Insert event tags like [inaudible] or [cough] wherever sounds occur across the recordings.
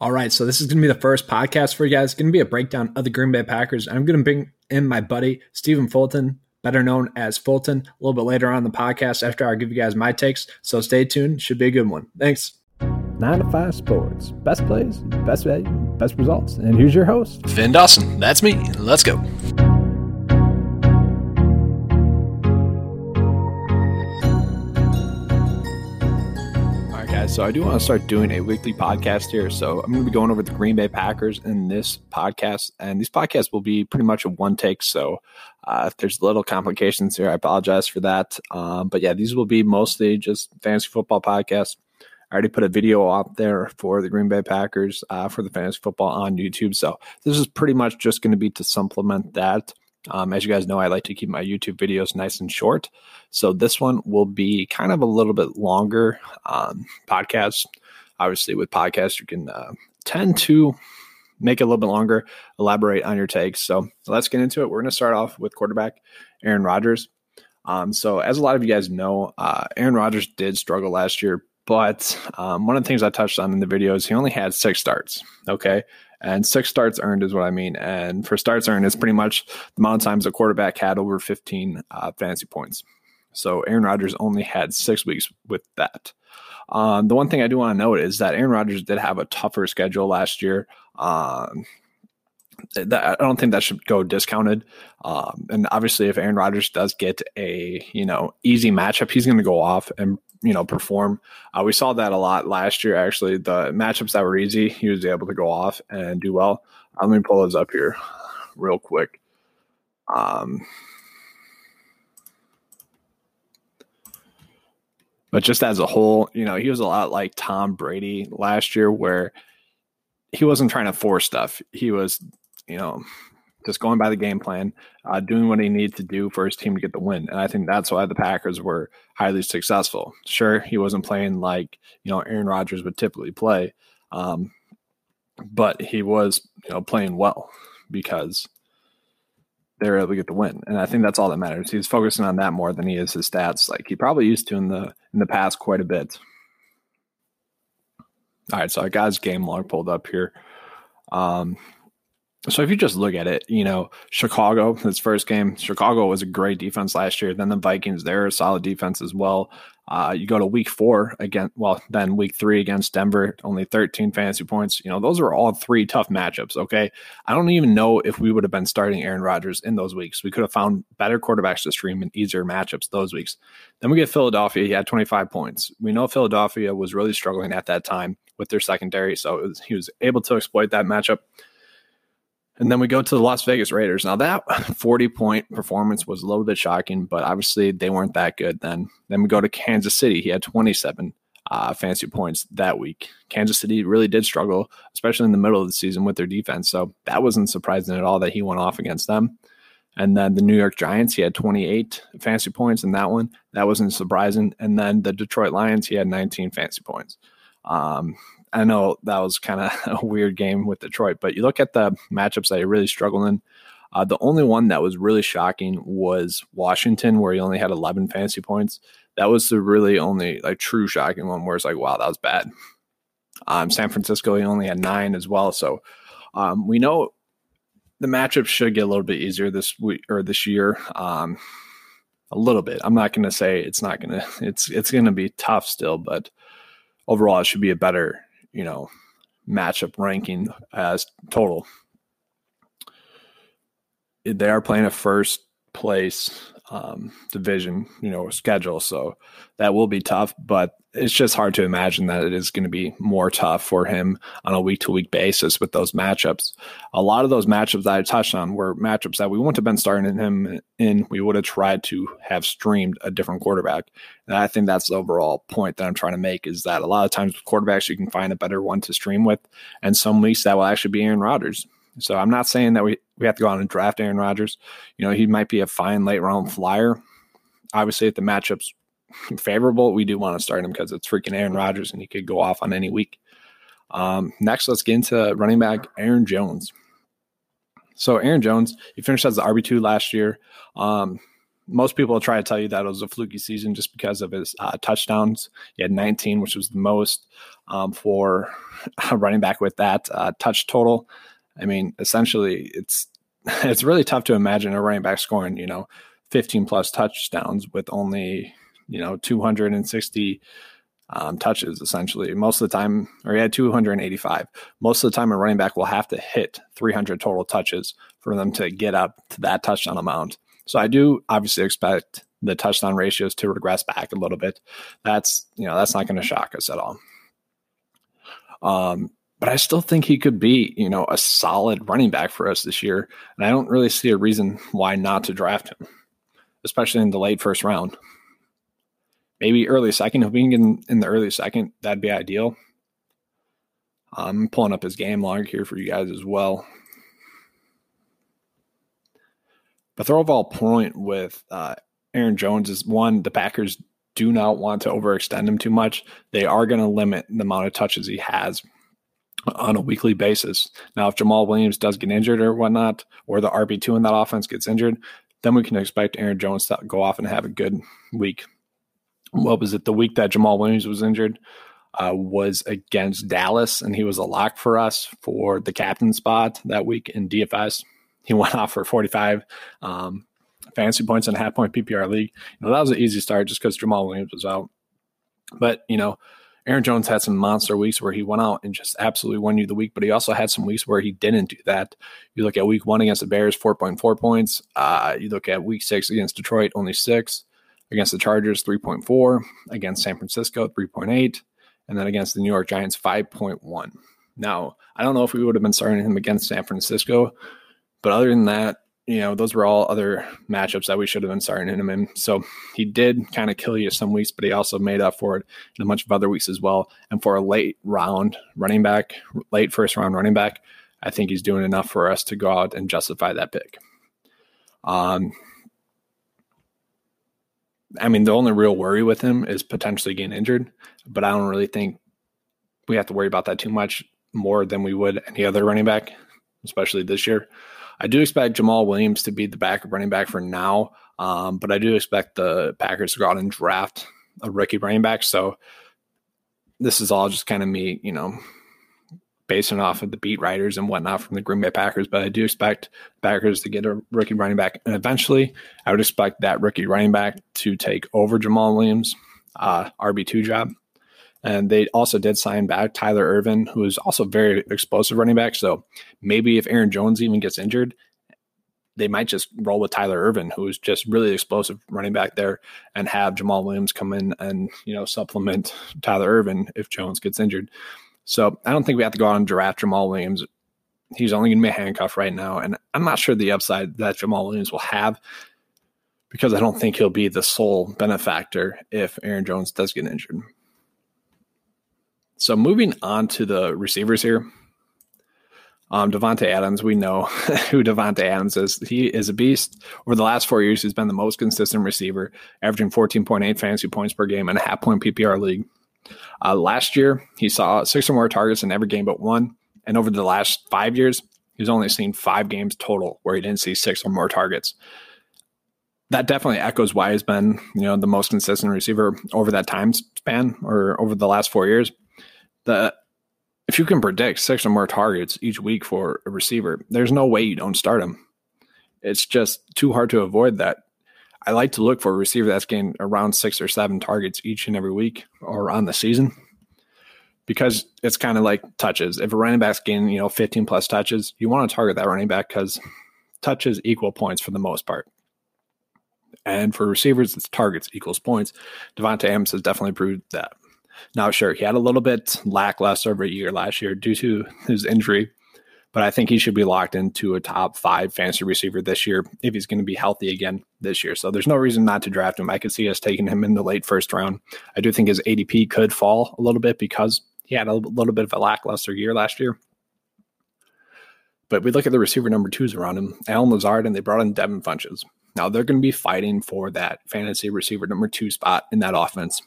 All right, so this is going to be the first podcast for you guys. It's going to be a breakdown of the Green Bay Packers. I'm going to bring in my buddy Stephen Fulton, better known as Fulton, a little bit later on the podcast after I give you guys my takes. So stay tuned; should be a good one. Thanks. Nine to five sports, best plays, best value, best results. And here's your host, Finn Dawson. That's me. Let's go. So I do want to start doing a weekly podcast here. So I'm going to be going over the Green Bay Packers in this podcast, and these podcasts will be pretty much a one take. So uh, if there's little complications here, I apologize for that. Um, but yeah, these will be mostly just fantasy football podcasts. I already put a video out there for the Green Bay Packers uh, for the fantasy football on YouTube. So this is pretty much just going to be to supplement that. Um, as you guys know, I like to keep my YouTube videos nice and short. So this one will be kind of a little bit longer um, podcast. Obviously, with podcasts, you can uh, tend to make it a little bit longer, elaborate on your takes. So let's get into it. We're going to start off with quarterback Aaron Rodgers. Um, so as a lot of you guys know, uh, Aaron Rodgers did struggle last year, but um, one of the things I touched on in the video is he only had six starts. Okay. And six starts earned is what I mean. And for starts earned, it's pretty much the amount of times a quarterback had over 15 uh, fantasy points. So Aaron Rodgers only had six weeks with that. Um, the one thing I do want to note is that Aaron Rodgers did have a tougher schedule last year. Um, I don't think that should go discounted. Um, and obviously, if Aaron Rodgers does get a you know easy matchup, he's going to go off and you know perform. Uh, we saw that a lot last year. Actually, the matchups that were easy, he was able to go off and do well. Uh, let me pull those up here real quick. Um, but just as a whole, you know, he was a lot like Tom Brady last year, where he wasn't trying to force stuff. He was, you know, just going by the game plan, uh, doing what he needed to do for his team to get the win. And I think that's why the Packers were highly successful. Sure, he wasn't playing like you know Aaron Rodgers would typically play, um, but he was you know playing well because they were able to get the win. And I think that's all that matters. He's focusing on that more than he is his stats, like he probably used to in the in the past quite a bit. All right, so I got his game log pulled up here. Um, so if you just look at it, you know, Chicago, his first game, Chicago was a great defense last year. Then the Vikings, they're a solid defense as well. Uh, you go to week four again, well, then week three against Denver, only 13 fantasy points. You know, those are all three tough matchups. Okay. I don't even know if we would have been starting Aaron Rodgers in those weeks. We could have found better quarterbacks to stream and easier matchups those weeks. Then we get Philadelphia. He had 25 points. We know Philadelphia was really struggling at that time with their secondary. So was, he was able to exploit that matchup. And then we go to the Las Vegas Raiders. Now that [laughs] 40 point performance was a little bit shocking, but obviously they weren't that good then. Then we go to Kansas City. He had 27 uh, fancy points that week. Kansas City really did struggle, especially in the middle of the season with their defense. So that wasn't surprising at all that he went off against them. And then the New York Giants, he had 28 fancy points in that one. That wasn't surprising. And then the Detroit Lions, he had 19 fancy points. Um, I know that was kind of [laughs] a weird game with Detroit, but you look at the matchups that he really struggled in. Uh, the only one that was really shocking was Washington, where he only had 11 fantasy points. That was the really only like true shocking one where it's like, wow, that was bad. Um, San Francisco, he only had nine as well. So um, we know the matchups should get a little bit easier this week or this year. Um, a little bit. I'm not going to say it's not going to. It's it's going to be tough still, but overall, it should be a better you know, matchup ranking as total. They are playing a first place um, division, you know, schedule. So that will be tough, but it's just hard to imagine that it is going to be more tough for him on a week to week basis with those matchups. A lot of those matchups that I touched on were matchups that we wouldn't have been starting him in. We would have tried to have streamed a different quarterback. And I think that's the overall point that I'm trying to make is that a lot of times with quarterbacks, you can find a better one to stream with. And some weeks that will actually be Aaron Rodgers. So I'm not saying that we, we have to go out and draft Aaron Rodgers. You know, he might be a fine late round flyer. Obviously, if the matchup's favorable, we do want to start him because it's freaking Aaron Rodgers and he could go off on any week. Um, next, let's get into running back Aaron Jones. So Aaron Jones, he finished as the RB two last year. Um, most people will try to tell you that it was a fluky season just because of his uh, touchdowns. He had 19, which was the most um, for [laughs] a running back with that uh, touch total. I mean, essentially, it's [laughs] it's really tough to imagine a running back scoring, you know, 15 plus touchdowns with only, you know, 260 um, touches essentially. Most of the time, or he had 285. Most of the time, a running back will have to hit 300 total touches for them to get up to that touchdown amount. So I do obviously expect the touchdown ratios to regress back a little bit. That's you know that's not going to shock us at all. Um, but I still think he could be you know a solid running back for us this year, and I don't really see a reason why not to draft him, especially in the late first round maybe early second. If we can get in, in the early second, that'd be ideal. I'm pulling up his game log here for you guys as well. But the overall point with uh, Aaron Jones is one, the Packers do not want to overextend him too much. They are going to limit the amount of touches he has on a weekly basis. Now, if Jamaal Williams does get injured or whatnot, or the RB2 in that offense gets injured, then we can expect Aaron Jones to go off and have a good week what was it? The week that Jamaal Williams was injured uh, was against Dallas, and he was a lock for us for the captain spot that week in DFS. He went [laughs] off for 45 um, fantasy points in a half point PPR league. You know, that was an easy start just because Jamaal Williams was out. But, you know, Aaron Jones had some monster weeks where he went out and just absolutely won you the week, but he also had some weeks where he didn't do that. You look at week one against the Bears, 4.4 points. Uh, you look at week six against Detroit, only six. Against the Chargers, 3.4. Against San Francisco, 3.8. And then against the New York Giants, 5.1. Now, I don't know if we would have been starting him against San Francisco, but other than that, you know, those were all other matchups that we should have been starting him in. So he did kind of kill you some weeks, but he also made up for it in a bunch of other weeks as well. And for a late round running back, late first round running back, I think he's doing enough for us to go out and justify that pick. Um, I mean, the only real worry with him is potentially getting injured, but I don't really think we have to worry about that too much more than we would any other running back, especially this year. I do expect Jamaal Williams to be the backup running back for now, um, but I do expect the Packers to go out and draft a rookie running back. So this is all just kind of me, you know, basing off of the beat writers and whatnot from the Green Bay Packers. But I do expect Packers to get a rookie running back, and eventually, I would expect that rookie running back to take over Jamaal Williams' uh, RB two job. And they also did sign back Tyler Ervin, who is also very explosive running back. So maybe if Aaron Jones even gets injured, they might just roll with Tyler Ervin, who is just really explosive running back there, and have Jamaal Williams come in and you know supplement Tyler Ervin if Jones gets injured. So I don't think we have to go out and draft Jamaal Williams. He's only going to be right now. And I'm not sure the upside that Jamaal Williams will have because I don't think he'll be the sole benefactor if Aaron Jones does get injured. So moving on to the receivers here. Um, Davante Adams, we know [laughs] who Davante Adams is. He is a beast. Over the last four years, he's been the most consistent receiver, averaging 14.8 fantasy points per game in a half point PPR league. Uh, last year, he saw six or more targets in every game but one. And over the last five years, he's only seen five games total where he didn't see six or more targets. That definitely echoes why he's been, you know, the most consistent receiver over that time span or over the last four years. The if you can predict six or more targets each week for a receiver, there's no way you don't start him. It's just too hard to avoid that I like to look for a receiver that's getting around six or seven targets each and every week or on the season because it's kind of like touches. If a running back's getting, you know, 15 plus touches, you want to target that running back because touches equal points for the most part. And for receivers, it's targets equals points. Davante Adams has definitely proved that. Now, sure, he had a little bit lackluster of a year last year due to his injury but I think he should be locked into a top five fantasy receiver this year if he's going to be healthy again this year. So there's no reason not to draft him. I could see us taking him in the late first round. I do think his ADP could fall a little bit because he had a little bit of a lackluster year last year. But we look at the receiver number twos around him, Allen Lazard, and they brought in Devin Funchess. Now they're going to be fighting for that fantasy receiver number two spot in that offense.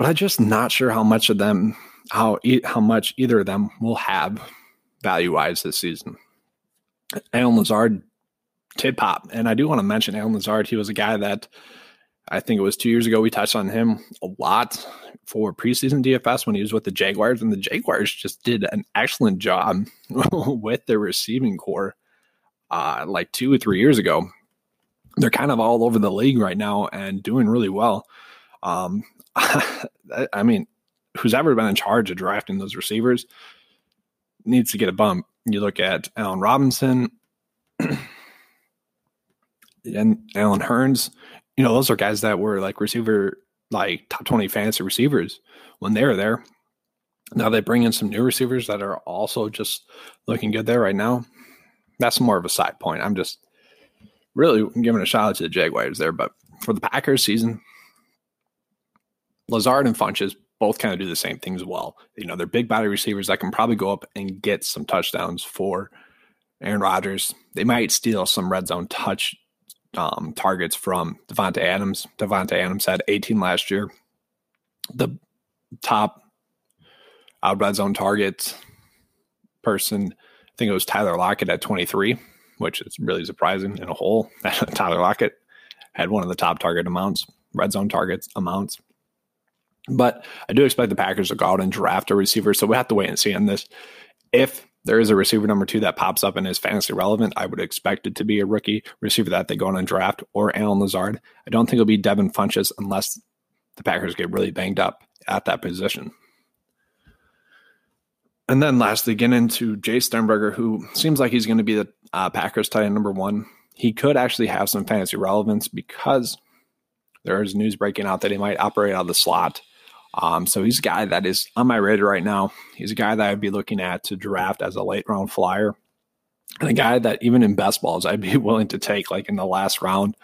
But I'm just not sure how much of them, how how much either of them will have value wise this season. Allen Lazard Tid pop. And I do want to mention Allen Lazard. He was a guy that I think it was two years ago. We touched on him a lot for preseason DFS when he was with the Jaguars, and the Jaguars just did an excellent job [laughs] with their receiving core uh, like two or three years ago. They're kind of all over the league right now and doing really well. Um, [laughs] I mean, who's ever been in charge of drafting those receivers needs to get a bump. You look at Allen Robinson [clears throat] and Allen Hurns, you know, those are guys that were like receiver, like top 20 fantasy receivers when they were there. Now they bring in some new receivers that are also just looking good there right now. That's more of a side point. I'm just really giving a shout out to the Jaguars there. But for the Packers season, Lazard and Funchess both kind of do the same thing as well. You know, they're big body receivers that can probably go up and get some touchdowns for Aaron Rodgers. They might steal some red zone touch um, targets from Davante Adams. Davante Adams had 18 last year. The top out red zone targets person, I think it was Tyler Lockett at 23, which is really surprising in a whole. [laughs] Tyler Lockett had one of the top target amounts, red zone targets amounts. But I do expect the Packers to go out and draft a receiver. So we have to wait and see on this. If there is a receiver number two that pops up and is fantasy relevant, I would expect it to be a rookie receiver that they go on and draft or Allen Lazard. I don't think it'll be Devin Funchess unless the Packers get really banged up at that position. And then lastly, get into Jace Sternberger, who seems like he's going to be the uh, Packers tight end number one. He could actually have some fantasy relevance because there is news breaking out that he might operate out of the slot um, so he's a guy that is on my radar right now. He's a guy that I'd be looking at to draft as a late round flyer. And a guy that even in best balls, I'd be [laughs] willing to take like in the last round.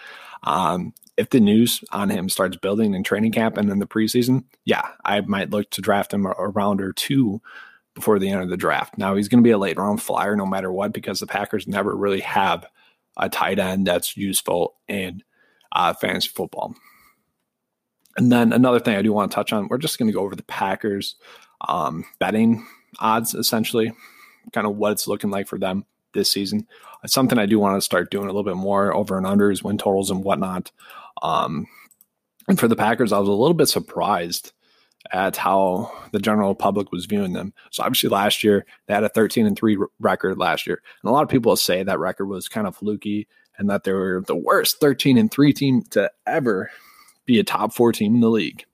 Um, if the news on him starts building in training camp and in the preseason, yeah, I might look to draft him a, a round or two before the end of the draft. Now he's going to be a late round flyer no matter what because the Packers never really have a tight end that's useful in uh, fantasy football. And then another thing I do want to touch on, we're just going to go over the Packers um, betting odds, essentially, kind of what it's looking like for them this season. It's something I do want to start doing a little bit more over and unders, win totals, and whatnot. Um, and for the Packers, I was a little bit surprised at how the general public was viewing them. So obviously last year they had a 13 and 3 record last year. And a lot of people say that record was kind of fluky and that they were the worst 13 and 3 team to ever be a top four team in the league.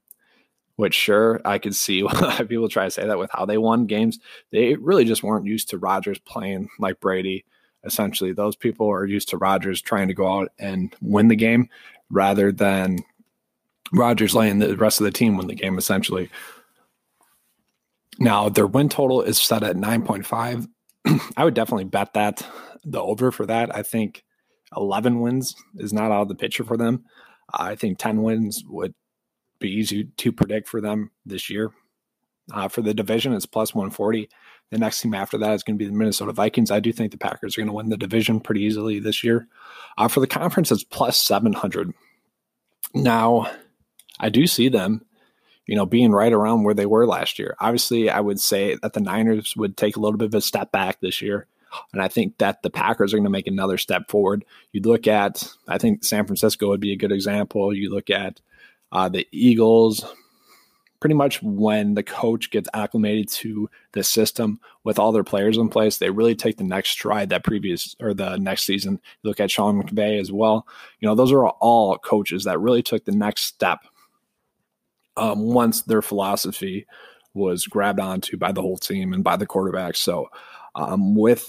Which sure I could see [laughs] why people try to say that with how they won games. They really just weren't used to Rodgers playing like Brady. Essentially, those people are used to Rodgers trying to go out and win the game rather than Rodgers letting the rest of the team win the game, essentially. Now, their win total is set at 9.5. [clears throat] I would definitely bet that the over for that. I think 11 wins is not out of the picture for them. I think 10 wins would be easy to predict for them this year. Uh, for the division, it's plus 140. The next team after that is going to be the Minnesota Vikings. I do think the Packers are going to win the division pretty easily this year. Uh, for the conference, it's plus 700. Now, I do see them, you know, being right around where they were last year. Obviously, I would say that the Niners would take a little bit of a step back this year. And I think that the Packers are going to make another step forward. You look at, I think San Francisco would be a good example. You look at uh, the Eagles, pretty much when the coach gets acclimated to the system with all their players in place, they really take the next stride that previous or the next season. You look at Sean McVay as well. You know, those are all coaches that really took the next step um, once their philosophy was grabbed onto by the whole team and by the quarterback. So um, with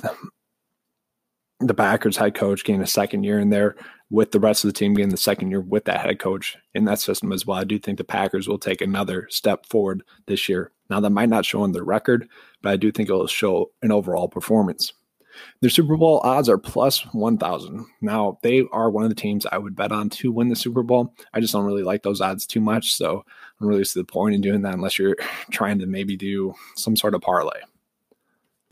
the Packers head coach getting a second year in there, with the rest of the team getting the second year with that head coach in that system as well. I do think the Packers will take another step forward this year. Now, that might not show in their record, but I do think it will show an overall performance. Their Super Bowl odds are plus 1,000. Now, they are one of the teams I would bet on to win the Super Bowl. I just don't really like those odds too much. So I'm really to the point in doing that unless you're [laughs] trying to maybe do some sort of parlay.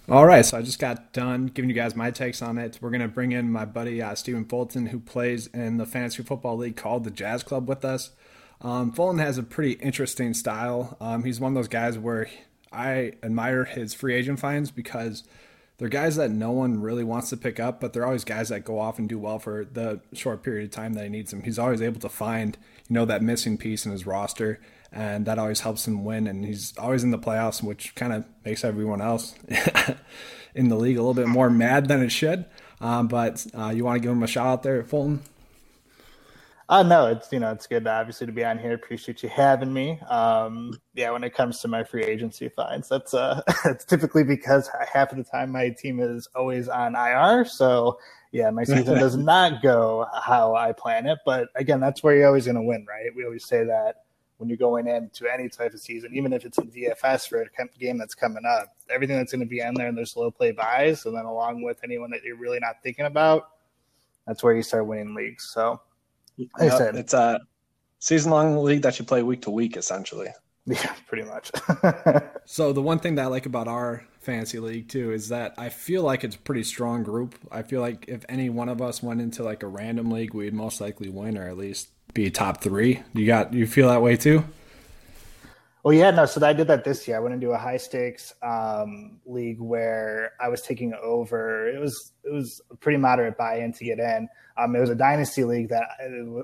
All right, so I just got done giving you guys my takes on it. We're going to bring in my buddy uh, Stephen Fulton, who plays in the fantasy football league called the Jazz Club with us. Um, Fulton has a pretty interesting style. Um, he's one of those guys where I admire his free agent finds because they're guys that no one really wants to pick up, but they're always guys that go off and do well for the short period of time that he needs them. He's always able to find, you know, that missing piece in his roster, and that always helps him win. And he's always in the playoffs, which kind of makes everyone else [laughs] in the league a little bit more mad than it should. Um, but uh, you want to give him a shout out there, at Fulton? Uh, no, it's you know it's good obviously to be on here. Appreciate you having me. Um, yeah, when it comes to my free agency fines, that's uh, [laughs] it's typically because half of the time my team is always on IR. So yeah, my season does [laughs] not go how I plan it. But again, that's where you're always going to win, right? We always say that when you're going into any type of season, even if it's in DFS for a game that's coming up, everything that's going to be in there and there's low play buys, and then along with anyone that you're really not thinking about, that's where you start winning leagues. So I yep, said it's a season long league that you play week to week, essentially. [laughs] Yeah, pretty much. [laughs] so the one thing that I like about our fantasy league too is that I feel like it's a pretty strong group. I feel like if any one of us went into like a random league, we'd most likely win or at least be top three. You got you feel that way too? Well, yeah, no. So I did that this year. I went into a high stakes um, league where I was taking over. It was it was a pretty moderate buy in to get in. Um, it was a dynasty league that,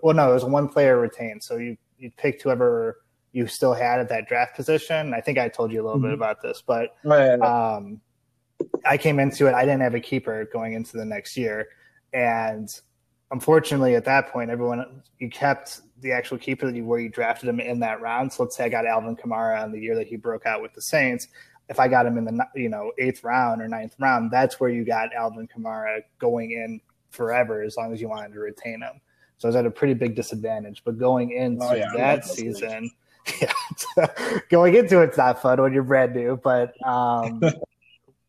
well, no, it was one player retained. So you you picked whoever you still had at that draft position. I think I told you a little mm-hmm. bit about this, but um, I came into it. I didn't have a keeper going into the next year, and unfortunately, at that point, everyone you kept the actual keeper that you where you drafted him in that round. So let's say I got Alvin Kamara on the year that he broke out with the Saints. If I got him in the you know eighth round or ninth round, that's where you got Alvin Kamara going in forever as long as you wanted to retain him. So I was at a pretty big disadvantage. But going into oh, yeah, that season, [laughs] yeah, [laughs] going into it's not fun when you're brand new. But um, [laughs]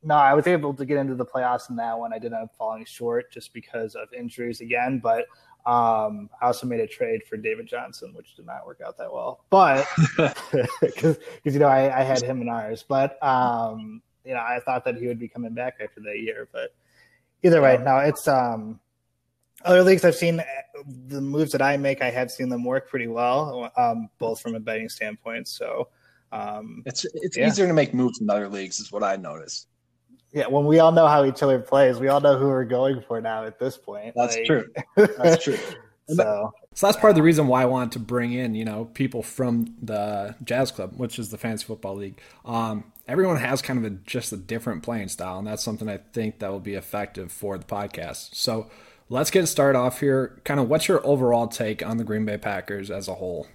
no, I was able to get into the playoffs in that one. I did end up falling short just because of injuries again. But um, I also made a trade for David Johnson, which did not work out that well. But [laughs] because you know I, I, had him in ours, but um, you know I thought that he would be coming back after that year. But either way, no, it's um, other leagues I've seen the moves that I make. I have seen them work pretty well, um, both from a betting standpoint. So um, it's it's yeah. easier to make moves in other leagues, is what I noticed. Yeah, when we all know how each other plays, we all know who we're going for now at this point. That's like, true. [laughs] That's true. so, so that's part of the reason why I wanted to bring in, you know, people from the Jazz Club, which is the fantasy football league. Um, everyone has kind of a, just a different playing style, and that's something I think that will be effective for the podcast. So let's get started off here. Kind of, what's your overall take on the Green Bay Packers as a whole?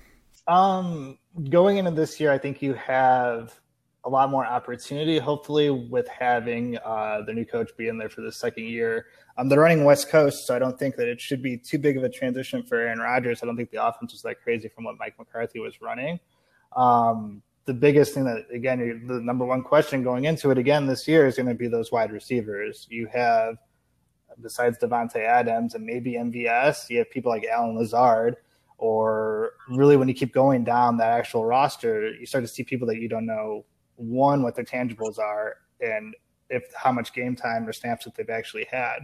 Um, going into this year, I think you have a lot more opportunity, hopefully, with having uh, the new coach be in there for the second year. Um, they're running West Coast, so I don't think that it should be too big of a transition for Aaron Rodgers. I don't think the offense was that crazy from what Mike McCarthy was running. Um, the biggest thing that, again, the number one question going into it again this year is going to be those wide receivers. You have, besides Davante Adams and maybe MVS, you have people like Allen Lazard or really when you keep going down that actual roster, you start to see people that you don't know one what their tangibles are and if how much game time or snaps that they've actually had.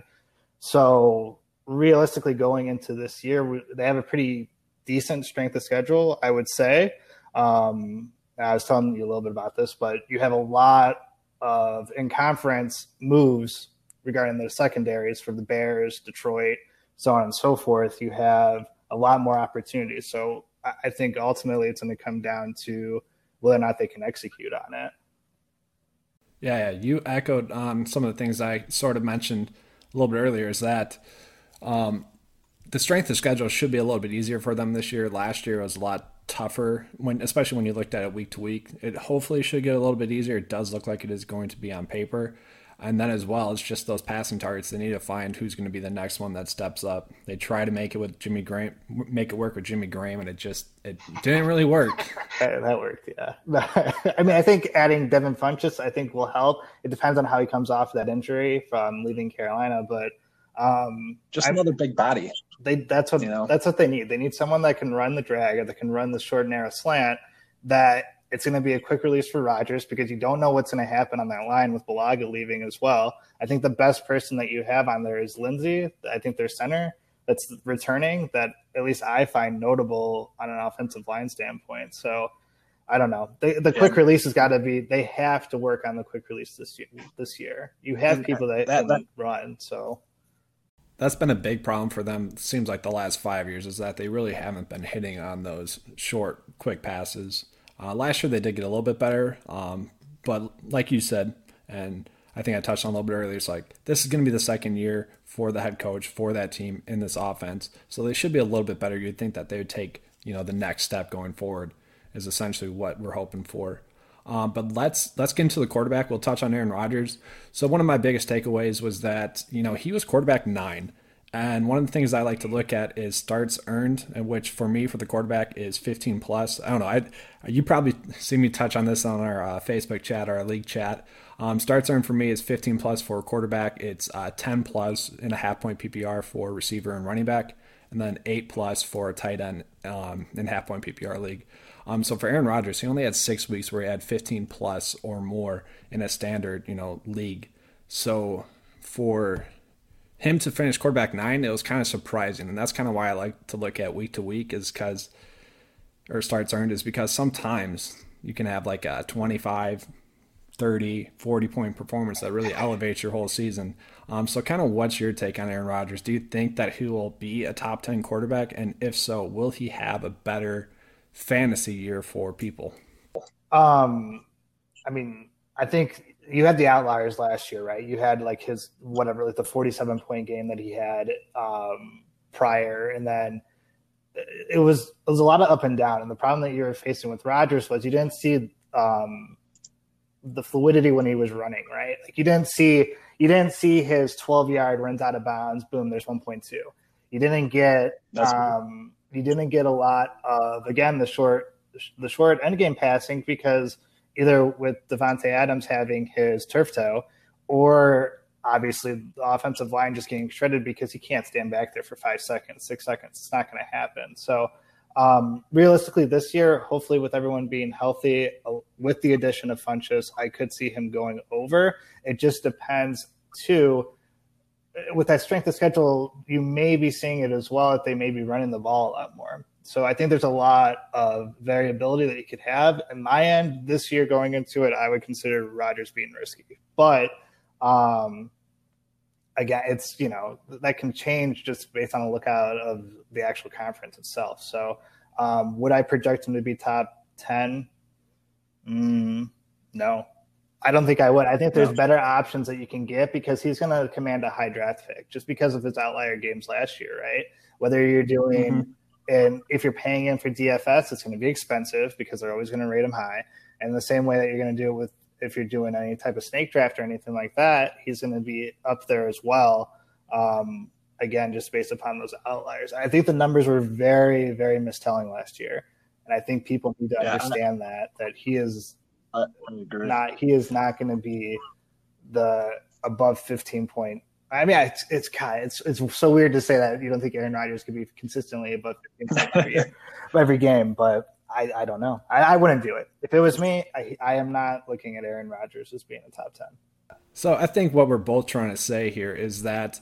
So realistically, going into this year, they have a pretty decent strength of schedule, I would say. Um, I was telling you a little bit about this, but you have a lot of in conference moves regarding the secondaries for the Bears, Detroit, so on and so forth. You have a lot more opportunities. So I think ultimately it's going to come down to whether or not they can execute on it. Yeah, yeah. You echoed um, some of the things I sort of mentioned a little bit earlier. Is that um, the strength of schedule should be a little bit easier for them this year. Last year was a lot tougher when, especially when you looked at it week to week. It hopefully should get a little bit easier. It does look like it is going to be on paper. And then as well, it's just those passing targets. They need to find who's going to be the next one that steps up. They try to make it with Jimmy Graham, make it work with Jimmy Graham, and it just it didn't really work. [laughs] that worked, yeah. [laughs] I mean, I think adding Devin Funchess, I think will help. It depends on how he comes off that injury from leaving Carolina, but um, just another big body. They that's what you know? that's what they need. They need someone that can run the drag or that can run the short narrow slant that it's going to be a quick release for Rodgers because you don't know what's going to happen on that line with Bulaga leaving as well. I think the best person that you have on there is Linsley. I think their center that's returning that at least I find notable on an offensive line standpoint. So I don't know. The, the quick release has got to be. They have to work on the quick release this year. This year, you have people that, that, that run. So that's been a big problem for them. Seems like the last five years is that they really haven't been hitting on those short, quick passes. Uh, last year they did get a little bit better, um, but like you said, and I think I touched on a little bit earlier, it's like this is going to be the second year for the head coach for that team in this offense, so they should be a little bit better. You'd think that they would take you know the next step going forward is essentially what we're hoping for. Um, but let's let's get into the quarterback. We'll touch on Aaron Rodgers. So one of my biggest takeaways was that you know he was quarterback nine, and one of the things I like to look at is starts earned, which for me for the quarterback is 15 plus. I don't know. I you probably see me touch on this on our uh, Facebook chat, our league chat. Um, starts earned for me is 15 plus for quarterback. It's uh, 10 plus in a half point PPR for receiver and running back, and then eight plus for a tight end um, in half point PPR league. Um, so for Aaron Rodgers, he only had six weeks where he had 15 plus or more in a standard, you know, league. So for him to finish quarterback nine, it was kind of surprising, and that's kind of why I like to look at week to week, is because or starts earned is because sometimes you can have like a 25 30 40 point performance that really elevates your whole season. Um, so kind of what's your take on aaron rodgers? Do you think that he will be a top 10 quarterback? And if so will he have a better fantasy year for people? Um, I mean, I think you had the outliers last year, right? You had like his whatever, like the forty-seven point game that he had um, prior, and then it was it was a lot of up and down. And the problem that you were facing with Rodgers was you didn't see um, the fluidity when he was running, right? Like you didn't see you didn't see his twelve yard runs out of bounds, boom, there's one point two. You didn't get um, he didn't get a lot of again the short the short end game passing because either with Davante Adams having his turf toe or obviously the offensive line just getting shredded because he can't stand back there for five seconds, six seconds. It's not going to happen. So um, realistically, this year, hopefully with everyone being healthy, uh, with the addition of Funchess, I could see him going over. It just depends too with that strength of schedule, you may be seeing it as well that they may be running the ball a lot more. So I think there's a lot of variability that you could have. In my end, this year going into it, I would consider Rodgers being risky. But um, again, it's you know that can change just based on a lookout of the actual conference itself. So um, would I project him to be top ten? Mm, no, I don't think I would. I think there's better options that you can get because he's going to command a high draft pick just because of his outlier games last year, right? Whether you're doing mm-hmm. And if you're paying him for DFS, it's going to be expensive because they're always going to rate him high. And the same way that you're going to do it with if you're doing any type of snake draft or anything like that, he's going to be up there as well. Um, again, just based upon those outliers. I think the numbers were very, very mistelling last year, and I think people need to yeah, understand that that he is. Not he is not going to be the above 15 point. I mean, it's it's it's it's so weird to say that you don't think Aaron Rodgers could be consistently above every, [laughs] every game, but I, I don't know. I, I wouldn't do it if it was me. I I am not looking at Aaron Rodgers as being a top 10. So I think what we're both trying to say here is that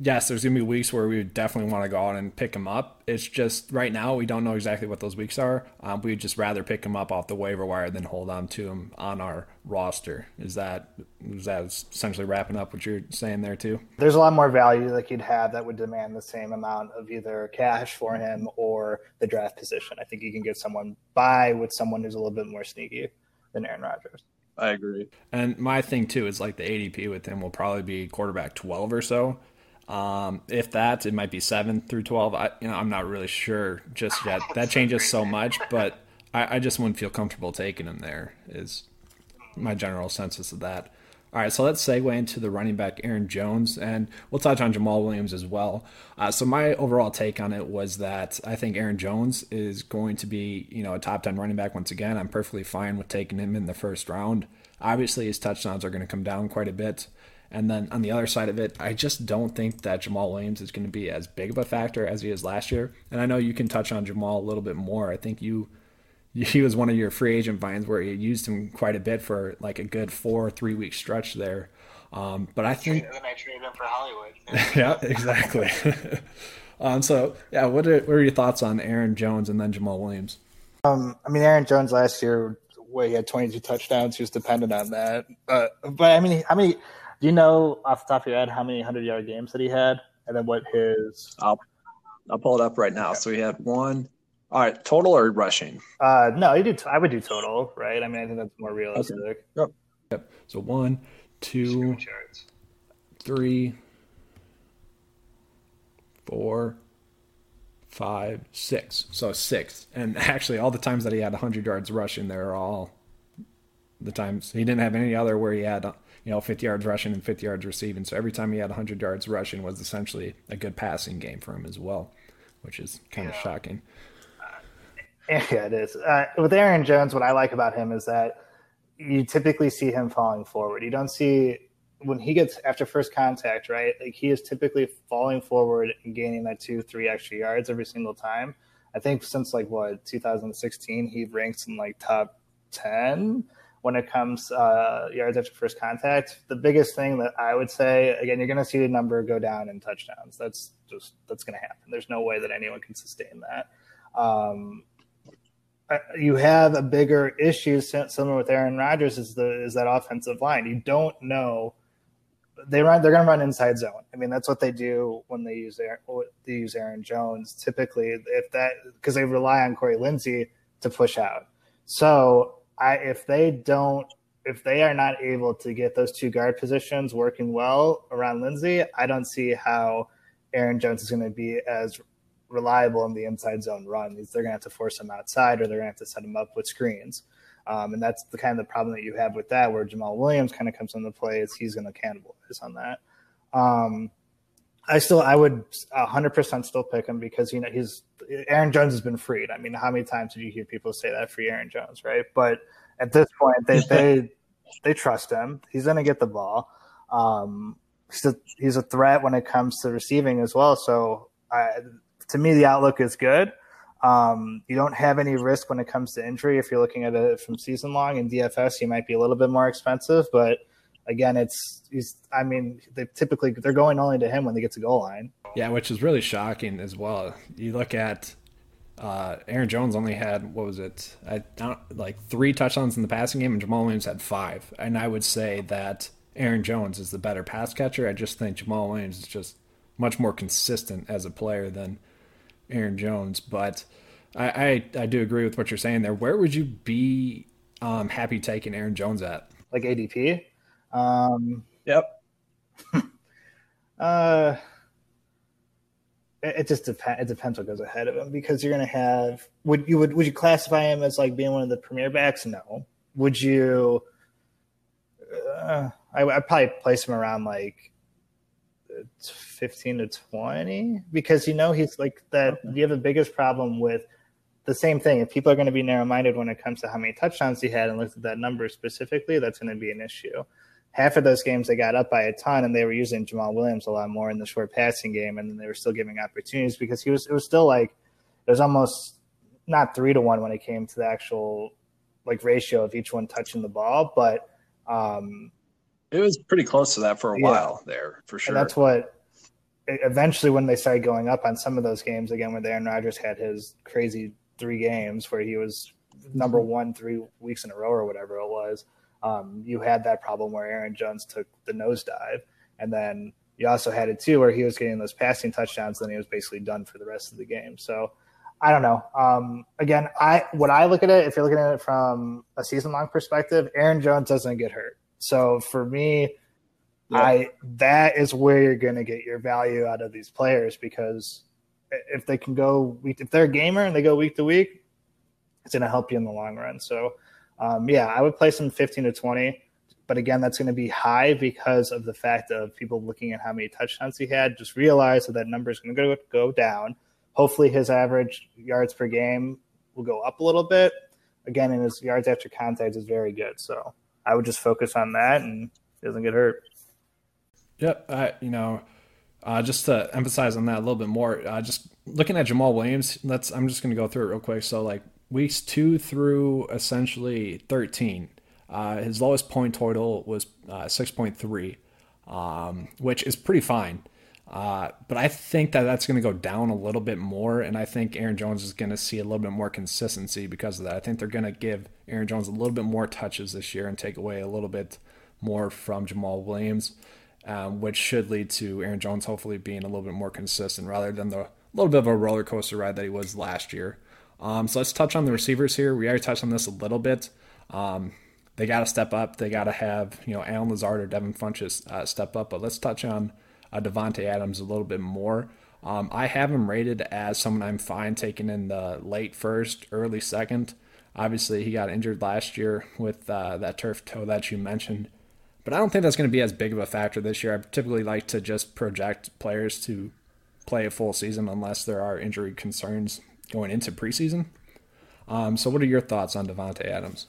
yes, there's gonna be weeks where we would definitely want to go out and pick him up. It's just right now we don't know exactly what those weeks are. Um, we'd just rather pick him up off the waiver wire than hold on to him on our roster. Is that is that essentially wrapping up what you're saying there too? There's a lot more value that you'd have that would demand the same amount of either cash for him or the draft position. I think you can get someone by with someone who's a little bit more sneaky than Aaron Rodgers. I agree. And my thing too is like the ADP with him will probably be quarterback 12 or so. Um, if that, it might be seven through twelve. I, you know, I'm not really sure just yet. That changes so much, but I, I just wouldn't feel comfortable taking him there. Is my general census of that. All right, so let's segue into the running back Aaron Jones, and we'll touch on Jamaal Williams as well. Uh, so my overall take on it was that I think Aaron Jones is going to be, you know, a top ten running back once again. I'm perfectly fine with taking him in the first round. Obviously, his touchdowns are going to come down quite a bit. And then on the other side of it, I just don't think that Jamaal Williams is going to be as big of a factor as he is last year. And I know you can touch on Jamaal a little bit more. I think you [laughs] he was one of your free agent finds where you used him quite a bit for like a good four or three week stretch there. Um, but I think then I traded him for Hollywood. [laughs] yeah, exactly. [laughs] um, so yeah, what are, what are your thoughts on Aaron Jones and then Jamaal Williams? Um, I mean, Aaron Jones last year, where he had 22 touchdowns, he was dependent on that. But, but I mean, how many? Do you know off the top of your head how many hundred yard games that he had, and then what his? I'll I'll pull it up right now. So he had one. All right, total or rushing? Uh, no, you do. I would do total, right? I mean, I think that's more realistic. Okay. Yep. Yep. So one, two, three, four, five, six. So six. And [laughs] actually, all the times that he had 100 yards rushing, they're all the times he didn't have any other where he had you know 50 yards rushing and 50 yards receiving. So every time he had 100 yards rushing was essentially a good passing game for him as well, which is kind of shocking. [laughs] Yeah, it is. Uh, with Aaron Jones, what I like about him is that you typically see him falling forward. You don't see when he gets after first contact, right? Like he is typically falling forward and gaining that two, three extra yards every single time. I think since like what 2016, he ranks in like top 10 when it comes uh, yards after first contact. The biggest thing that I would say, again, you're going to see the number go down in touchdowns. That's just that's going to happen. There's no way that anyone can sustain that. Um, you have a bigger issue similar with Aaron Rodgers is the is that offensive line. You don't know they run they're going to run inside zone. I mean that's what they do when they use Aaron, they use Aaron Jones. Typically, if that because they rely on Corey Linsley to push out. So I if they don't if they are not able to get those two guard positions working well around Linsley, I don't see how Aaron Jones is going to be as reliable in the inside zone run. They're going to have to force him outside, or they're going to have to set him up with screens. Um, and that's the kind of the problem that you have with that, where Jamaal Williams kind of comes into play, is he's going to cannibalize on that. Um, I still, I would 100% still pick him because you know he's Aaron Jones has been freed. I mean, how many times did you hear people say that for Aaron Jones, right? But at this point, they they they trust him. He's going to get the ball. Um, he's a, he's a threat when it comes to receiving as well. So I, to me, the outlook is good. Um, you don't have any risk when it comes to injury. If you're looking at it from season long in DFS, you might be a little bit more expensive, but again, it's he's. I mean, they typically they're going only to him when they get to goal line. Yeah, which is really shocking as well. You look at uh, Aaron Jones only had what was it? I don't like three touchdowns in the passing game, and Jamaal Williams had five. And I would say that Aaron Jones is the better pass catcher. I just think Jamaal Williams is just much more consistent as a player than Aaron Jones. But I, I, I do agree with what you're saying there. Where would you be um, happy taking Aaron Jones at? Like ADP? Um, yep. [laughs] uh, it, it just depends. It depends what goes ahead of him because you're going to have. Would you would would you classify him as like being one of the premier backs? No. Would you? Uh, I, I'd probably place him around like 15 to 20 because you know he's like that you have the biggest problem with the same thing if people are going to be narrow-minded when it comes to how many touchdowns he had and looked at that number specifically that's going to be an issue half of those games they got up by a ton and they were using Jamaal Williams a lot more in the short passing game and then they were still giving opportunities because he was it was still like it was almost not three to one when it came to the actual like ratio of each one touching the ball but um it was pretty close to that for a yeah. while there, for sure. And that's what eventually when they started going up on some of those games again, when Aaron Rodgers had his crazy three games where he was number mm-hmm. one three weeks in a row or whatever it was. Um, you had that problem where Aaron Jones took the nosedive, and then you also had it too where he was getting those passing touchdowns, and then he was basically done for the rest of the game. So I don't know. Um, again, I what I look at it, if you're looking at it from a season long perspective, Aaron Jones doesn't get hurt. So for me, yeah. I that is where you're going to get your value out of these players because if they can go week, if they're a gamer and they go week to week, it's going to help you in the long run. So um, yeah, I would play some 15 to 20, but again, that's going to be high because of the fact of people looking at how many touchdowns he had. Just realize that that number is going to go go down. Hopefully, his average yards per game will go up a little bit. Again, and his yards after contact is very good. So I would just focus on that and doesn't get hurt. Yep, I you know, uh, just to emphasize on that a little bit more, uh, just looking at Jamaal Williams. Let's I'm just going to go through it real quick. So like weeks two through essentially 13, uh, his lowest point total was uh, 6.3, um, which is pretty fine. Uh, but I think that that's going to go down a little bit more, and I think Aaron Jones is going to see a little bit more consistency because of that. I think they're going to give Aaron Jones a little bit more touches this year and take away a little bit more from Jamaal Williams, um, which should lead to Aaron Jones hopefully being a little bit more consistent rather than the little bit of a roller coaster ride that he was last year. Um, so let's touch on the receivers here. We already touched on this a little bit. Um, they got to step up. They got to have you know Allen Lazard or Devin Funchess uh, step up. But let's touch on uh, Davante Adams a little bit more. Um, I have him rated as someone I'm fine taking in the late first, early second. Obviously, he got injured last year with uh, that turf toe that you mentioned, but I don't think that's going to be as big of a factor this year. I typically like to just project players to play a full season unless there are injury concerns going into preseason. Um, so, what are your thoughts on Davante Adams?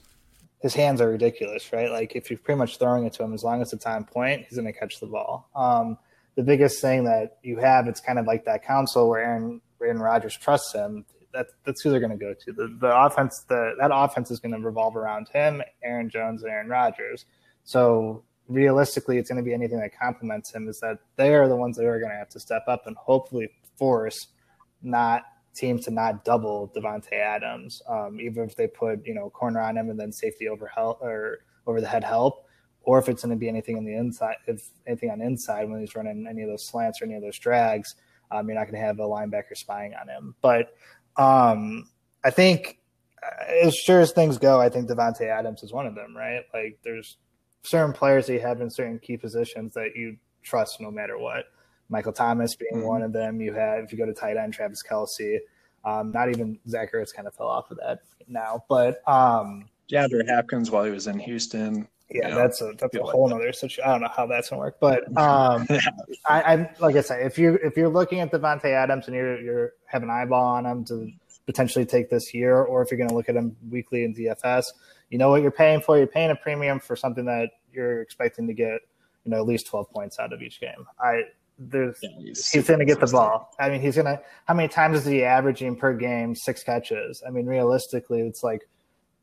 His hands are ridiculous, right? Like if you're pretty much throwing it to him, as long as it's on point, he's going to catch the ball. Um, the biggest thing that you have, it's kind of like that council where Aaron Aaron Rodgers trusts him. That, that's who they're going to go to. The, the offense, the, that offense is going to revolve around him, Aaron Jones, and Aaron Rodgers. So realistically, it's going to be anything that complements him. Is that they are the ones that are going to have to step up and hopefully force not teams to not double Davante Adams, um, even if they put you know corner on him and then safety over help or over the head help or if it's going to be anything on the inside, if anything on inside when he's running any of those slants or any of those drags, um, you're not going to have a linebacker spying on him. But um, I think, uh, as sure as things go, I think Davante Adams is one of them, right? Like there's certain players that you have in certain key positions that you trust no matter what. Michael Thomas being mm-hmm. one of them. You have, if you go to tight end, Travis Kelce. Um, not even Zach Ertz kind of fell off of that now, but um, DeAndre Hopkins while he was in Houston. Yeah, you know, that's a that's a whole like other situation. I don't know how that's gonna work, but [laughs] um, I, I like I say, if you if you're looking at Davante Adams and you're you're have an eyeball on him to potentially take this year, or if you're gonna look at him weekly in DFS, you know what you're paying for. You're paying a premium for something that you're expecting to get, you know, at least 12 points out of each game. I there's yeah, he's, he's going to get the ball. I mean, he's going to. How many times is he averaging per game? Six catches. I mean, realistically, it's like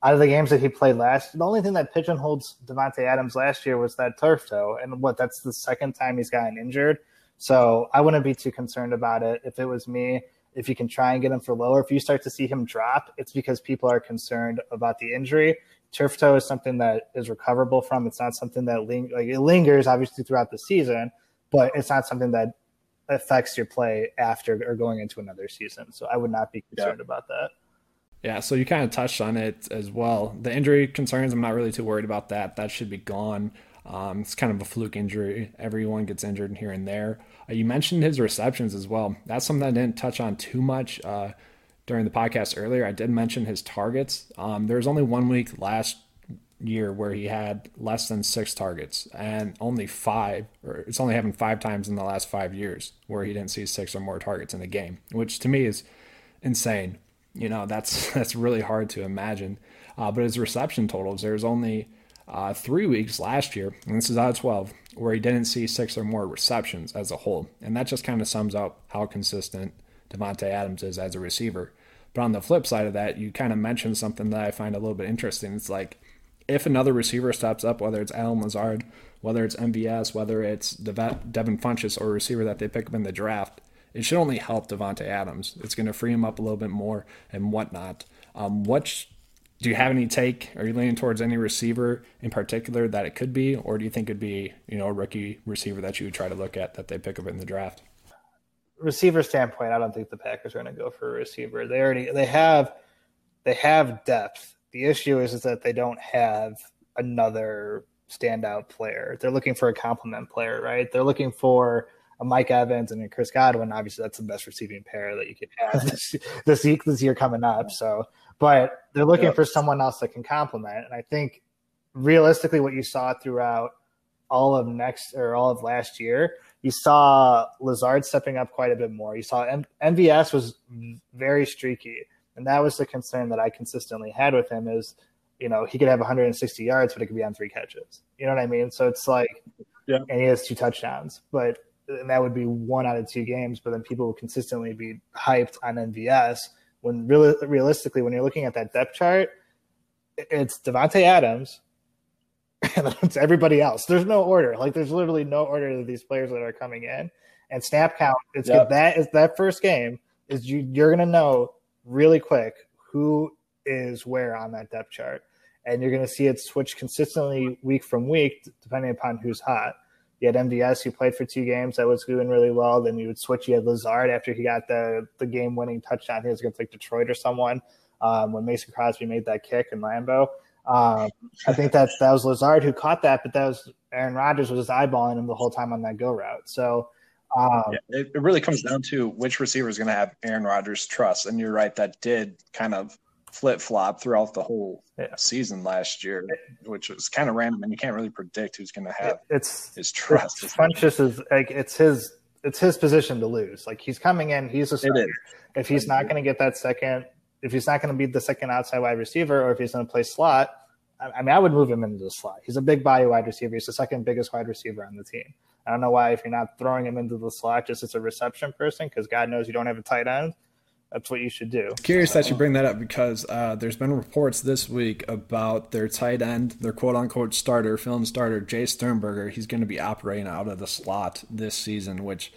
out of the games that he played last, the only thing that pigeonholes Davante Adams last year was that turf toe, and what that's the second time he's gotten injured. So I wouldn't be too concerned about it. If it was me, if you can try and get him for lower, if you start to see him drop, it's because people are concerned about the injury. Turf toe is something that is recoverable from. It's not something that ling- like it lingers obviously throughout the season, but it's not something that affects your play after or going into another season. So I would not be concerned yeah. about that. Yeah, so you kind of touched on it as well. The injury concerns, I'm not really too worried about that. That should be gone. Um, it's kind of a fluke injury. Everyone gets injured here and there. Uh, you mentioned his receptions as well. That's something I didn't touch on too much uh, during the podcast earlier. I did mention his targets. Um, there was only one week last year where he had less than six targets and only five, or it's only happened five times in the last five years where he didn't see six or more targets in a game, which to me is insane. You know, that's [laughs] that's really hard to imagine. Uh, but his reception totals, there's only uh, three weeks last year, and this is out of 12, where he didn't see six or more receptions as a whole. And that just kind of sums up how consistent Davante Adams is as a receiver. But on the flip side of that, you kind of mentioned something that I find a little bit interesting. It's like if another receiver steps up, whether it's Allen Lazard, whether it's MVS, whether it's Devin Funchess or a receiver that they pick up in the draft, it should only help Davante Adams. It's going to free him up a little bit more and whatnot. Um, what do you have any take? Are you leaning towards any receiver in particular that it could be, or do you think it'd be you know a rookie receiver that you would try to look at that they pick up in the draft? Receiver standpoint, I don't think the Packers are going to go for a receiver. They already they have they have depth. The issue is, is that they don't have another standout player. They're looking for a complement player, right? They're looking for a Mike Evans and a Chris Godwin, obviously that's the best receiving pair that you could have [laughs] this, this, this year coming up. So, but they're looking yep. for someone else that can complement. And I think realistically, what you saw throughout all of next or all of last year, you saw Lazard stepping up quite a bit more. You saw M- MVS was very streaky, and that was the concern that I consistently had with him. Is you know he could have 160 yards, but it could be on three catches. You know what I mean? So it's like, yeah. and he has two touchdowns, but and that would be one out of two games. But then people will consistently be hyped on MVS when really realistically, when you're looking at that depth chart, it's Davante Adams [laughs] and it's everybody else. There's no order. Like there's literally no order of these players that are coming in. And snap count, it's yep. that is that first game is you you're gonna know really quick who is where on that depth chart. And you're gonna see it switch consistently week from week, depending upon who's hot. You had MVS, who played for two games that was doing really well. Then you would switch. You had Lazard after he got the the game winning touchdown. He was against like Detroit or someone um, when Mason Crosby made that kick in Lambeau. Um, I think that that was Lazard who caught that, but that was Aaron Rodgers was eyeballing him the whole time on that go route. So um, yeah, it, it, really comes down to which receiver is going to have Aaron Rodgers' trust. And you're right, that did kind of flip flop throughout the whole yeah. season last year, which was kind of random, and you can't really predict who's going to have it's his trust. It's Funchess is like it's his it's his position to lose. Like he's coming in, he's a starter. If he's not going to get that second, if he's not going to be the second outside wide receiver, or if he's going to play slot, I mean, I would move him into the slot. He's a big body wide receiver. He's the second biggest wide receiver on the team. I don't know why if you're not throwing him into the slot just as a reception person, because God knows you don't have a tight end. That's what you should do. Curious so. that you bring that up because uh, there's been reports this week about their tight end, their quote unquote starter, film starter, Jace Sternberger. He's going to be operating out of the slot this season, which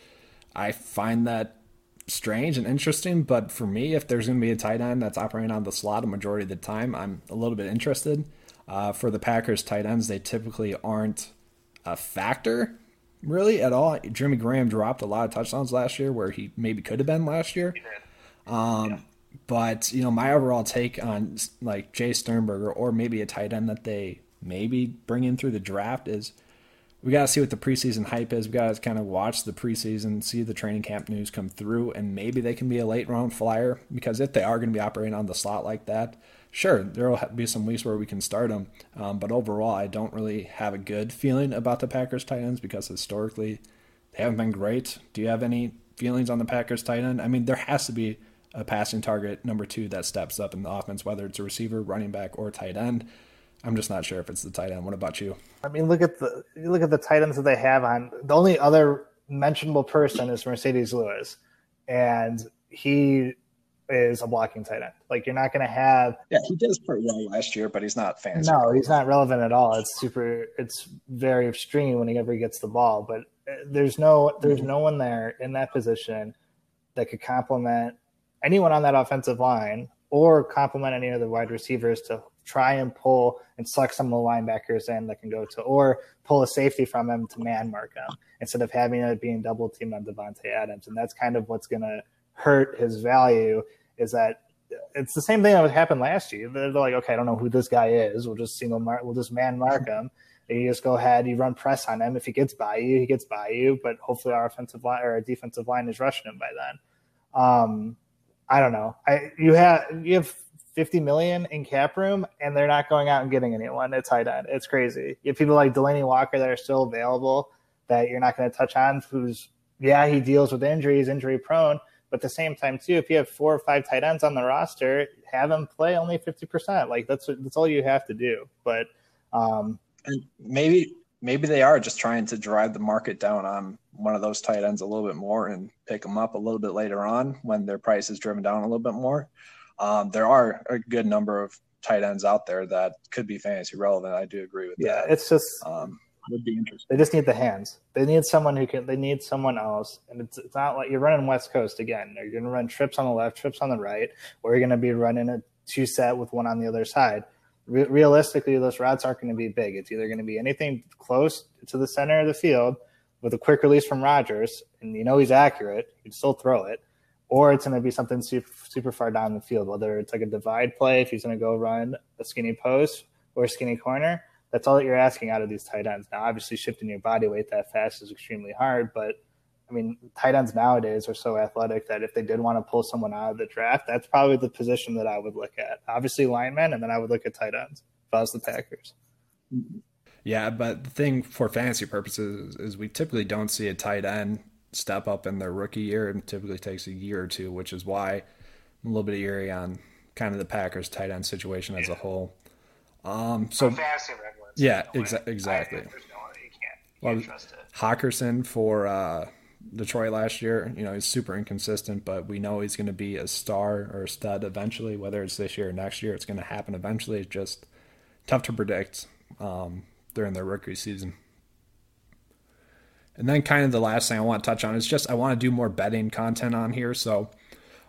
I find that strange and interesting. But for me, if there's going to be a tight end that's operating on the slot a majority of the time, I'm a little bit interested. Uh, for the Packers tight ends, they typically aren't a factor really at all. Jimmy Graham dropped a lot of touchdowns last year where he maybe could have been last year. Um, yeah. But you know, my overall take on like Jace Sternberger or maybe a tight end that they maybe bring in through the draft is we got to see what the preseason hype is. We got to kind of watch the preseason, see the training camp news come through, and maybe they can be a late round flyer because if they are going to be operating on the slot like that, sure, there will be some weeks where we can start them. Um, but overall, I don't really have a good feeling about the Packers tight ends because historically they haven't been great. Do you have any feelings on the Packers tight end? I mean, there has to be a passing target number two that steps up in the offense, whether it's a receiver, running back, or tight end. I'm just not sure if it's the tight end. What about you? I mean, look at the look at the tight ends that they have on. The only other mentionable person is Marcedes Lewis, and he is a blocking tight end. Like you're not going to have. Yeah, he does pretty well last year, but he's not fancy. No, he's not relevant at all. It's super. It's very extreme whenever he gets the ball, but uh, there's no there's no one there in that position that could complement anyone on that offensive line or complement any of the wide receivers to try and pull and suck some of the linebackers in that can go to, or pull a safety from him to man mark him instead of having it being double teamed on Davante Adams. And that's kind of what's going to hurt his value is that it's the same thing that would happen last year. They're like, okay, I don't know who this guy is. We'll just single mark, we'll just man mark him. And you just go ahead, you run press on him. If he gets by you, he gets by you. But hopefully, our offensive line or our defensive line is rushing him by then. Um, I don't know. I you have you have 50 million in cap room and they're not going out and getting anyone It's tight end. It's crazy. You have people like Delanie Walker that are still available that you're not going to touch on who's yeah, he deals with injuries, injury prone, but at the same time too, if you have four or five tight ends on the roster, have them play only 50%. Like that's that's all you have to do. But um and maybe maybe they are just trying to drive the market down on one of those tight ends a little bit more and pick them up a little bit later on when their price is driven down a little bit more. Um, there are a good number of tight ends out there that could be fantasy relevant. I do agree with yeah, that. Yeah, it's just um, would be interesting. They just need the hands. They need someone who can. They need someone else, and it's, it's not like you're running West Coast again. You're going to run trips on the left, trips on the right, or you're going to be running a two set with one on the other side re- realistically, those routes aren't going to be big. It's either going to be anything close to the center of the field with a quick release from Rodgers, and you know he's accurate, you would still throw it, or it's going to be something super, super far down the field, whether it's like a divide play if he's going to go run a skinny post or a skinny corner. That's all that you're asking out of these tight ends. Now, obviously, shifting your body weight that fast is extremely hard, but – I mean, tight ends nowadays are so athletic that if they did want to pull someone out of the draft, that's probably the position that I would look at. Obviously, linemen, and then I would look at tight ends if I was the Packers. Yeah, but the thing for fantasy purposes is we typically don't see a tight end step up in their rookie year. It typically takes a year or two, which is why I'm a little bit eerie on kind of the Packers tight end situation as a whole. Um, so yeah, exa- exactly. I, no, you can't, you can't well, Hockenson for uh, Detroit last year. You know, he's super inconsistent, but we know he's going to be a star or a stud eventually. Whether it's this year or next year, it's going to happen eventually. It's just tough to predict um, during their rookie season. And then, kind of the last thing I want to touch on is just I want to do more betting content on here. So,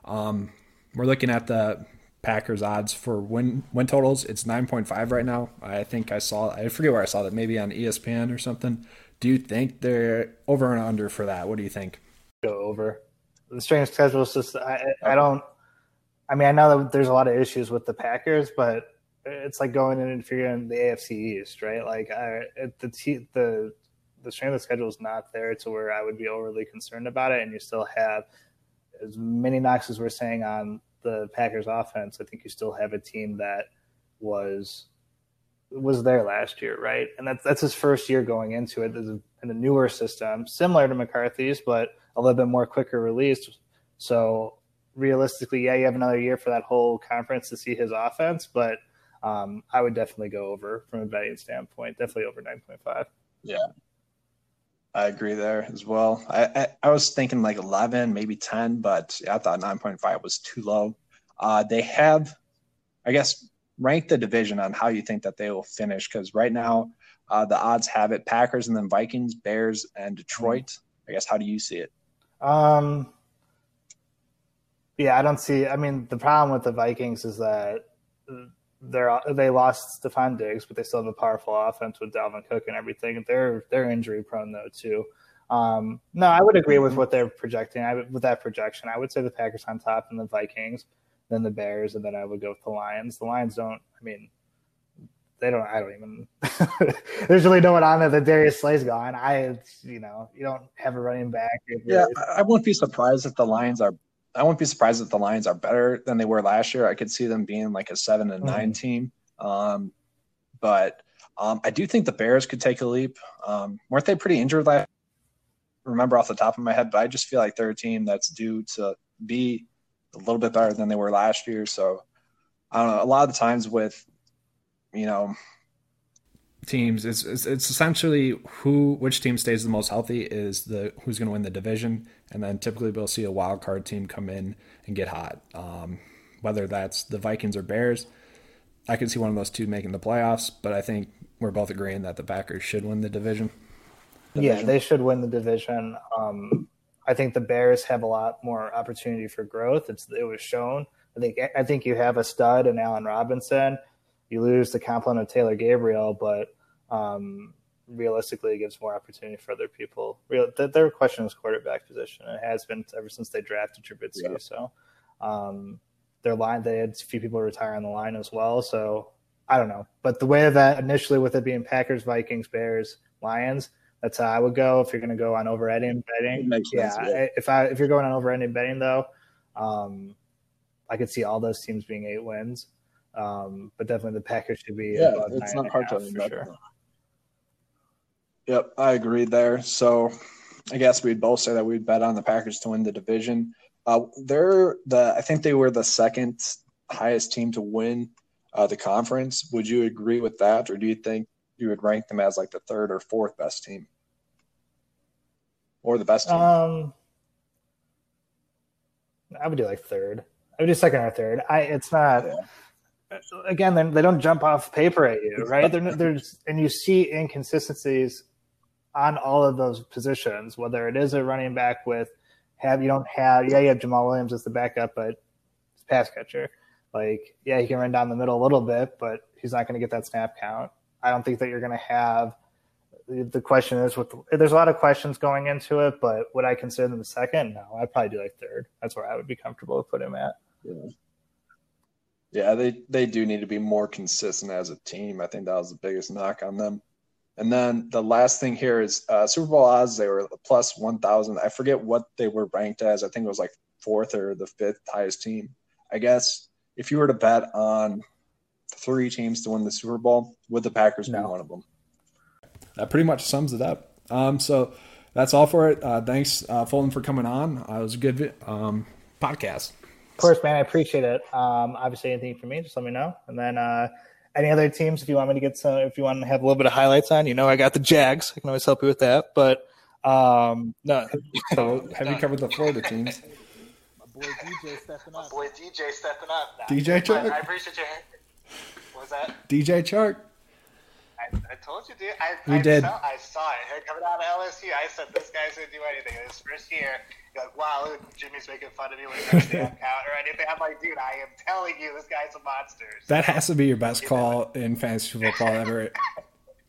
um, we're looking at the Packers odds for win win totals. It's nine point five right now. I think I saw I forget where I saw that. Maybe on ESPN or something. Do you think they're over and under for that? What do you think? Go over. The strength schedule is just I, I don't. I mean, I know that there's a lot of issues with the Packers, but it's like going in and figuring the AFC East, right? Like I, the t- the the strength of schedule is not there to where I would be overly concerned about it, and you still have as many knocks as we're saying on the Packers offense, I think you still have a team that was was there last year, right? And that's that's his first year going into it in a newer system, similar to McCarthy's, but a little bit more quicker released. So realistically, yeah, you have another year for that whole conference to see his offense, but um, I would definitely go over from a betting standpoint, definitely over nine point five. Yeah, I agree there as well. I, I, I, was thinking like 11, maybe 10, but I thought 9.5 was too low. Uh, they have, I guess, ranked the division on how you think that they will finish because right now uh, the odds have it Packers and then Vikings, Bears, and Detroit. I guess, how do you see it? Um, yeah, I don't see. I mean, the problem with the Vikings is that they're they lost Stefon Diggs, but they still have a powerful offense with Dalvin Cook and everything. They're they're injury prone though too. Um, no, I would agree with what they're projecting. I with that projection, I would say the Packers on top, and the Vikings, then the Bears, and then I would go with the Lions. The Lions don't. I mean, they don't. I don't even. [laughs] there's really no one on there. That Darius Slay's gone. I, you know, you don't have a running back. Yeah, I wouldn't be surprised if the Lions are I wouldn't be surprised if the Lions are better than they were last year. I could see them being like a seven and 9 mm-hmm. team. Um, but um, I do think the Bears could take a leap. Um, weren't they pretty injured last? Remember off the top of my head, but I just feel like they're a team that's due to be a little bit better than they were last year. So I don't know. A lot of the times with, you know, teams. It's, it's, it's essentially who which team stays the most healthy is the who's going to win the division, and then typically we'll see a wild card team come in and get hot. Um, whether that's the Vikings or Bears, I can see one of those two making the playoffs, but I think we're both agreeing that the Packers should win the division. division. Yeah, they should win the division. Um, I think the Bears have a lot more opportunity for growth. It's it was shown. I think I think you have a stud in Allen Robinson you lose the complement of Taylor Gabriel, but um, realistically, it gives more opportunity for other people. Real, their question is quarterback position. It has been ever since they drafted Trubisky. Yeah. So um, their line, they had a few people retire on the line as well. So I don't know, but the way of that initially with it being Packers, Vikings, Bears, Lions, that's how I would go. If you're going to go on over betting, yeah, sense, yeah. If I if you're going on over betting though, um, I could see all those teams being eight wins. Um, but definitely the Packers should be. Yeah, it's not hard to for sure. Yep, I agree there. So I guess we'd both say that we'd bet on the Packers to win the division. Uh, they're the I think they were the second highest team to win uh, the conference. Would you agree with that, or do you think you would rank them as like the third or fourth best team, or the best team? Um, I would do like third. I would do second or third. I it's not. Yeah again, they don't jump off paper at you, right? They're, there's and you see inconsistencies on all of those positions, whether it is a running back with have you don't have yeah you have Jamaal Williams as the backup, but he's pass catcher. Like yeah, he can run down the middle a little bit, but he's not going to get that snap count. I don't think that you're going to have. The question is, with there's a lot of questions going into it, but would I consider them the second? No, I'd probably do like third. That's where I would be comfortable with putting him at. Yeah. Yeah, they they do need to be more consistent as a team. I think that was the biggest knock on them. And then the last thing here is uh, Super Bowl odds. They were plus one thousand. I forget what they were ranked as. I think it was like fourth or the fifth highest team. I guess if you were to bet on three teams to win the Super Bowl, would the Packers no. be one of them? That pretty much sums it up. Um, so that's all for it. Uh, thanks, uh, Fulton, for coming on. Uh, it was a good um, podcast. Of course, man, I appreciate it. Um, obviously, anything for me, just let me know. And then uh, any other teams, if you want me to get some, if you want to have a little bit of highlights on, you know, I got the Jags. I can always help you with that. But um, no. [laughs] so have you covered the Florida teams? My boy DJ stepping up. My boy DJ stepping up. Nah, DJ Chark. I, I appreciate you. What was that? DJ Chark. I, I told you, dude. I, you I did. Saw, I saw it coming out of LSU. I said this guy's gonna do anything. In his first year, you're like, wow, look, Jimmy's making fun of me when makes the count or anything. I'm like, dude, I am telling you, this guy's a monster. So, That has to be your best call in fantasy football ever.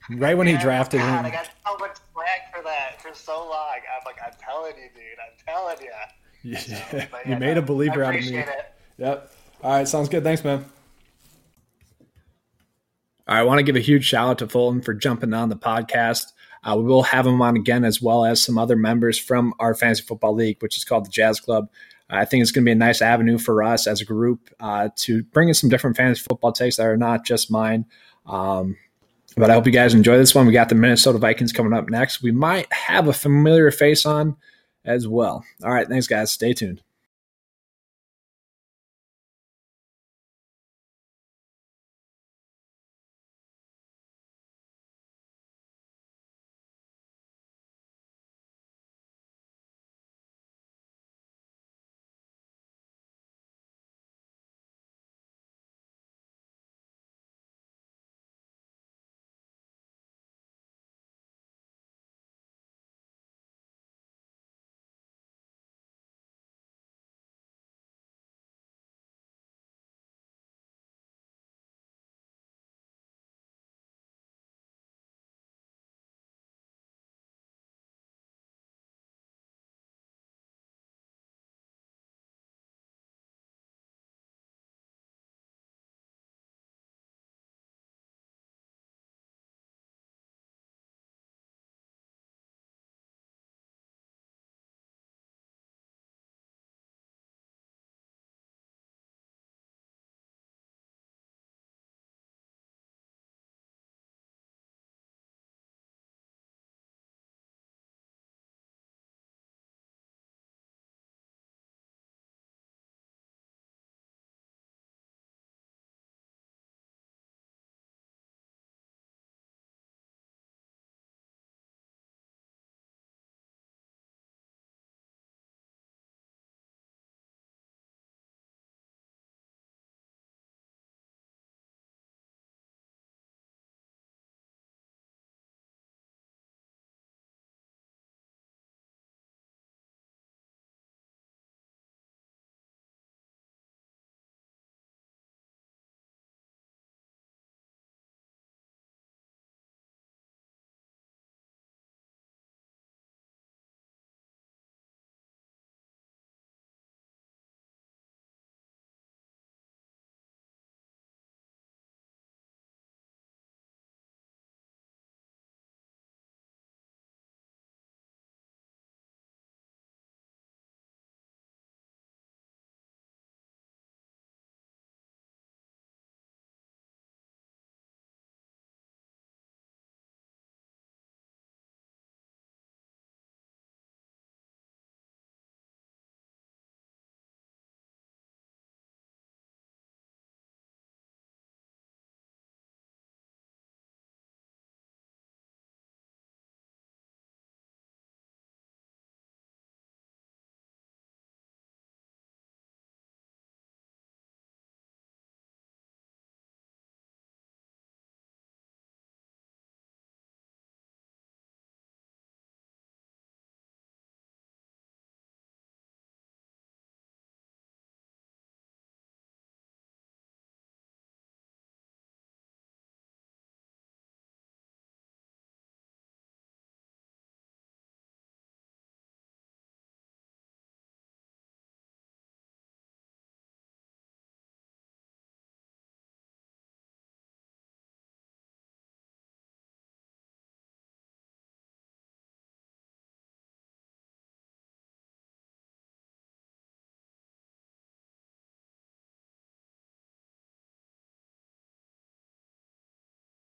Right when he [laughs] drafted God, him. I got so much flack for that for so long. I'm like, I'm telling you, dude. I'm telling you. [laughs] Yeah, But you made no, a believer out of me. it. Yep. All right, sounds good. Thanks, man. I want to give a huge shout out to Fulton for jumping on the podcast. Uh, we will have him on again, as well as some other members from our fantasy football league, which is called the Jazz Club. I think it's going to be a nice avenue for us as a group uh, to bring in some different fantasy football takes that are not just mine. Um, but I hope you guys enjoy this one. We got the Minnesota Vikings coming up next. We might have a familiar face on as well. All right, thanks, guys. Stay tuned.